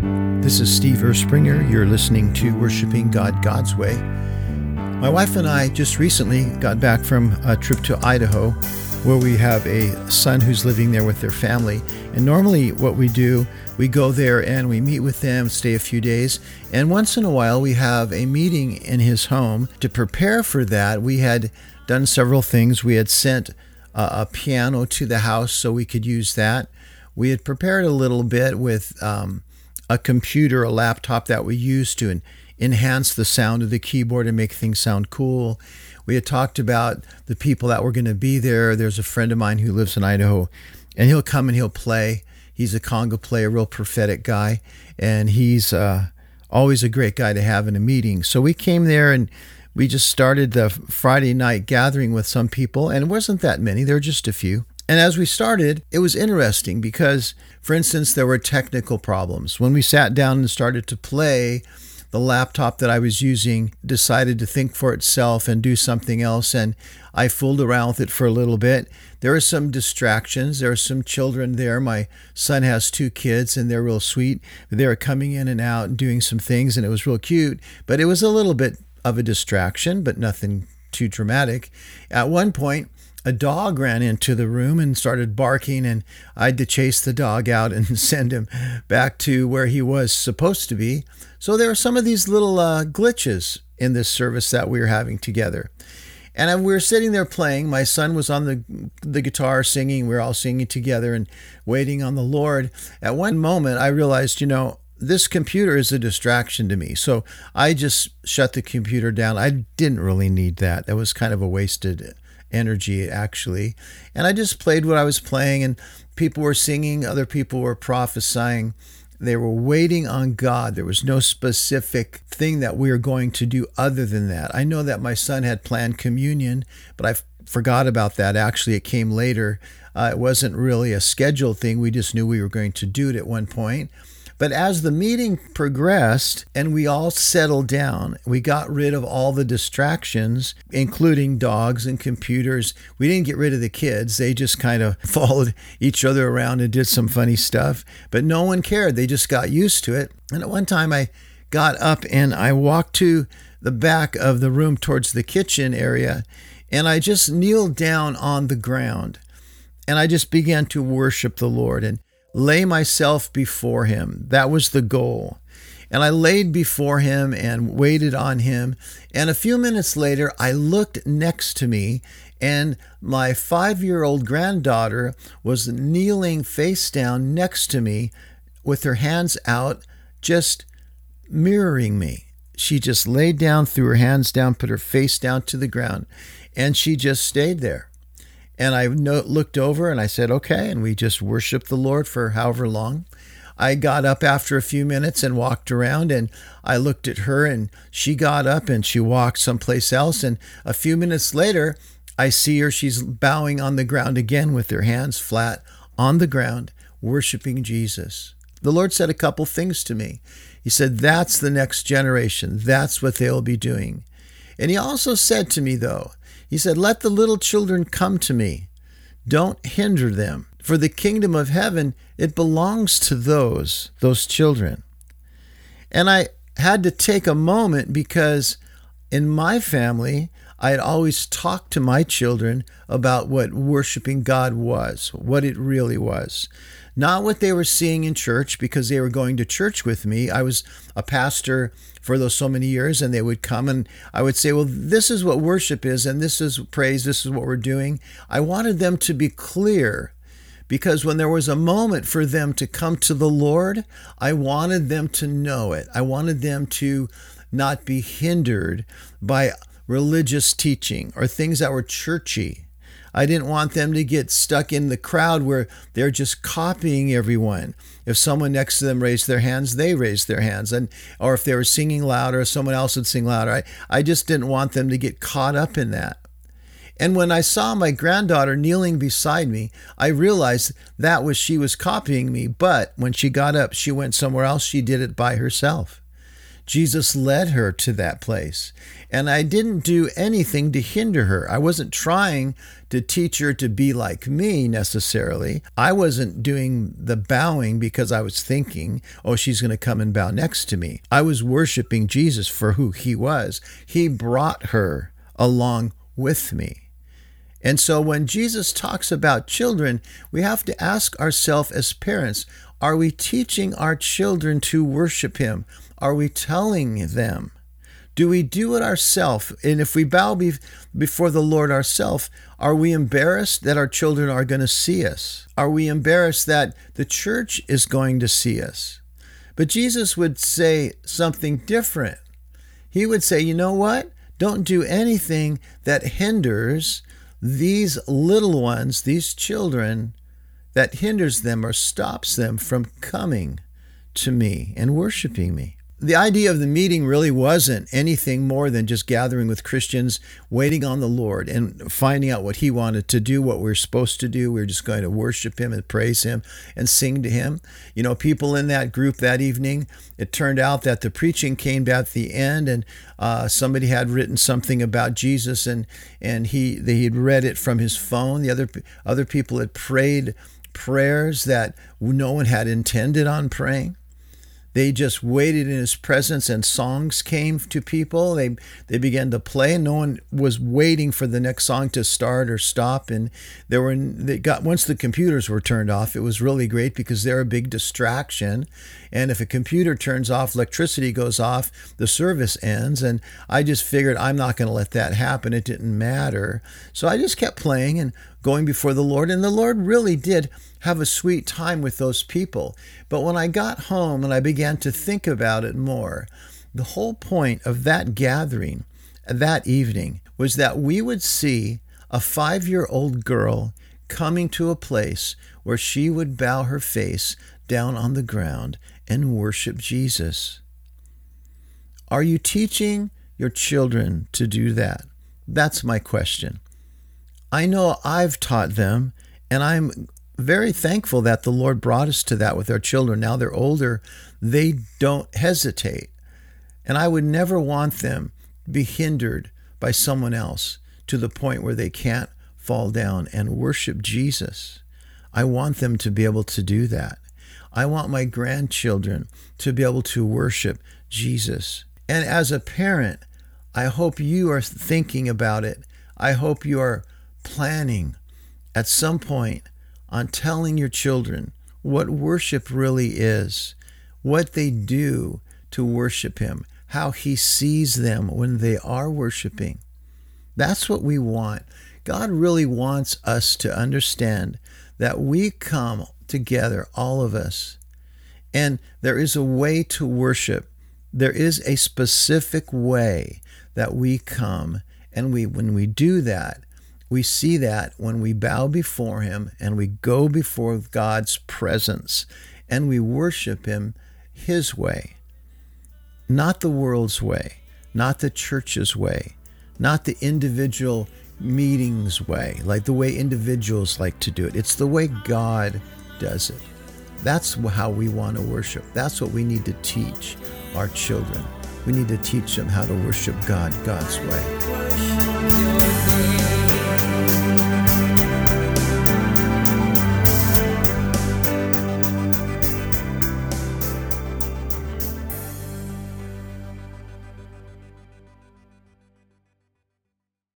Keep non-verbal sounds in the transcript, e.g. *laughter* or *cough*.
This is Steve Erspringer. You're listening to Worshiping God God's Way. My wife and I just recently got back from a trip to Idaho where we have a son who's living there with their family. And normally, what we do, we go there and we meet with them, stay a few days, and once in a while, we have a meeting in his home. To prepare for that, we had done several things. We had sent a, piano to the house so we could use that. We had prepared a little bit with um, a computer, a laptop that we used to enhance the sound of the keyboard and make things sound cool. We had talked about the people that were going to be there. There's a friend of mine who lives in Idaho, and he'll come and he'll play. He's a conga player, real prophetic guy, and he's uh, always a great guy to have in a meeting. So we came there and we just started the Friday night gathering with some people, and it wasn't that many, there were just a few. And as we started, it was interesting because, for instance, there were technical problems. When we sat down and started to play, the laptop that I was using decided to think for itself and do something else. And I fooled around with it for a little bit. There are some distractions. There are some children there. My son has two kids and they're real sweet. They were coming in and out and doing some things, and it was real cute. But it was a little bit of a distraction, but nothing too dramatic. At one point, a dog ran into the room and started barking, and I had to chase the dog out and *laughs* send him back to where he was supposed to be. So there are some of these little uh, glitches in this service that we were having together. And we were sitting there playing. My son was on the the guitar singing. We were all singing together and waiting on the Lord. At one moment, I realized, you know, this computer is a distraction to me. So I just shut the computer down. I didn't really need that. That was kind of a wasted energy, actually. And I just played what I was playing, and people were singing, other people were prophesying. They were waiting on God. There was no specific thing that we were going to do other than that. I know that my son had planned communion, but I forgot about that. Actually, it came later. Uh, it wasn't really a scheduled thing. We just knew we were going to do it at one point. But as the meeting progressed and we all settled down, we got rid of all the distractions, including dogs and computers. We didn't get rid of the kids. They just kind of *laughs* followed each other around and did some funny stuff. But no one cared. They just got used to it. And at one time, I got up and I walked to the back of the room towards the kitchen area and I just kneeled down on the ground and I just began to worship the Lord. And lay myself before him. That was the goal. And I laid before him and waited on him. And a few minutes later, I looked next to me, and my five year old granddaughter was kneeling face down next to me with her hands out, just mirroring me. She just laid down, threw her hands down, put her face down to the ground, and she just stayed there. And I looked over and I said, okay. And we just worshiped the Lord for however long. I got up after a few minutes and walked around and I looked at her and she got up and she walked someplace else. And a few minutes later, I see her. She's bowing on the ground again with her hands flat on the ground, worshiping Jesus. The Lord said a couple things to me. He said, That's the next generation. That's what they'll be doing. And He also said to me, though, he said, Let the little children come to me. Don't hinder them. For the kingdom of heaven, it belongs to those, those children. And I had to take a moment because in my family, I had always talked to my children about what worshiping God was, what it really was not what they were seeing in church because they were going to church with me. I was a pastor for those so many years, and they would come and I would say, Well, this is what worship is, and this is praise, this is what we're doing. I wanted them to be clear because when there was a moment for them to come to the Lord, I wanted them to know it. I wanted them to not be hindered by religious teaching or things that were churchy. I didn't want them to get stuck in the crowd where they're just copying everyone. If someone next to them raised their hands, they raised their hands. And or if they were singing louder, someone else would sing louder. I, I just didn't want them to get caught up in that. And when I saw my granddaughter kneeling beside me, I realized that was she was copying me. But when she got up, she went somewhere else. She did it by herself. Jesus led her to that place. And I didn't do anything to hinder her. I wasn't trying to teach her to be like me necessarily. I wasn't doing the bowing because I was thinking, oh, she's going to come and bow next to me. I was worshiping Jesus for who he was. He brought her along with me. And so when Jesus talks about children, we have to ask ourselves as parents are we teaching our children to worship Him? Are we telling them? Do we do it ourselves? And if we bow be- before the Lord ourselves, are we embarrassed that our children are going to see us? Are we embarrassed that the church is going to see us? But Jesus would say something different. He would say, you know what? Don't do anything that hinders these little ones, these children, that hinders them or stops them from coming to me and worshiping me the idea of the meeting really wasn't anything more than just gathering with Christians, waiting on the Lord and finding out what He wanted to do, what we are supposed to do. We are just going to worship Him and praise Him and sing to Him. You know, people in that group that evening, it turned out that the preaching came at the end, and uh, somebody had written something about Jesus, and and he they had read it from his phone. The other other people had prayed prayers that no one had intended on praying. They just waited in his presence and songs came to people. They they began to play and no one was waiting for the next song to start or stop. And there were they got once the computers were turned off, it was really great because they're a big distraction. And if a computer turns off, electricity goes off, the service ends. And I just figured I'm not going to let that happen. It didn't matter. So I just kept playing and going before the Lord. And the Lord really did have a sweet time with those people. But when I got home and I began to think about it more, the whole point of that gathering that evening was that we would see a five year old girl coming to a place where she would bow her face down on the ground and worship Jesus. Are you teaching your children to do that? That's my question. I know I've taught them, and I'm very thankful that the Lord brought us to that with our children. Now they're older, they don't hesitate. And I would never want them to be hindered by someone else to the point where they can't fall down and worship Jesus. I want them to be able to do that. I want my grandchildren to be able to worship Jesus. And as a parent, I hope you are thinking about it. I hope you are planning at some point on telling your children what worship really is, what they do to worship Him, how He sees them when they are worshiping. That's what we want. God really wants us to understand that we come together, all of us, and there is a way to worship. There is a specific way that we come, and we when we do that, we see that when we bow before Him and we go before God's presence and we worship Him His way, not the world's way, not the church's way, not the individual meetings way, like the way individuals like to do it. It's the way God does it. That's how we want to worship. That's what we need to teach our children. We need to teach them how to worship God God's way.